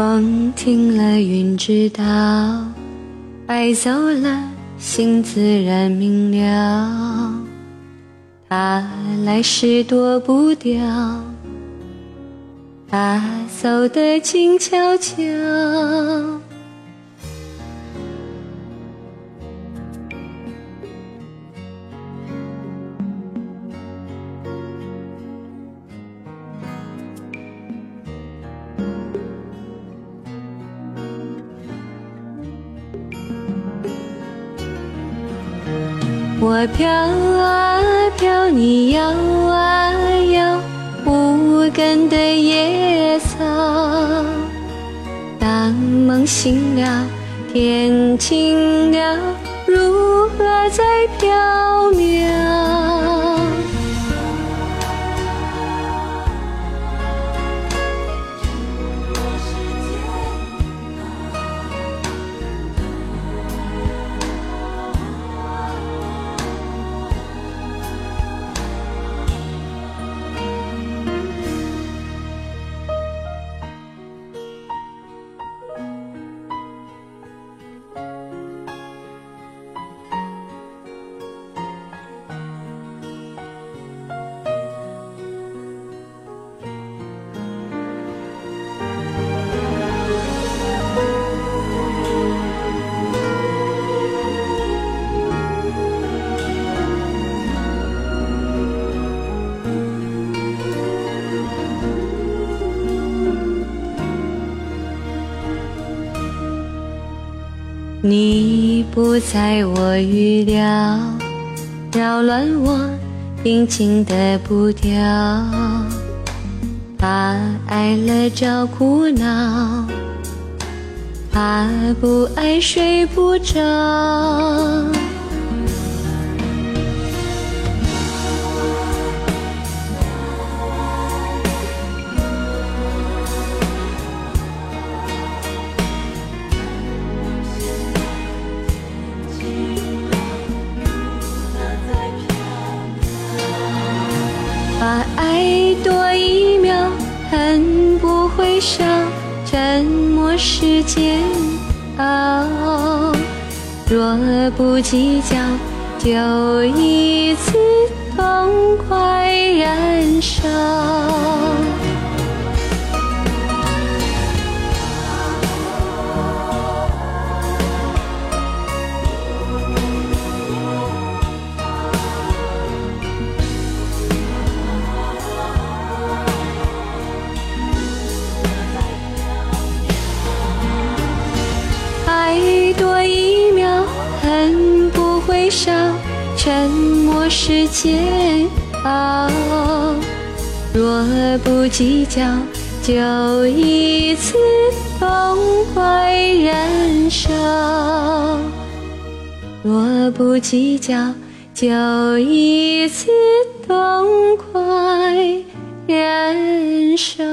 风停了，云知道，白走了，心自然明了。他来时躲不掉，他走得静悄悄。我飘啊飘，你摇啊摇，无根的野草。当梦醒了，天晴了，如何再飘渺？你不在我预料，扰乱我平静的步调。怕爱了找苦恼，怕不爱睡不着。不会少，沉默是煎熬。若不计较，就一次痛快燃烧。少，沉默是煎熬。若不计较，就一次痛快燃烧。若不计较，就一次痛快燃烧。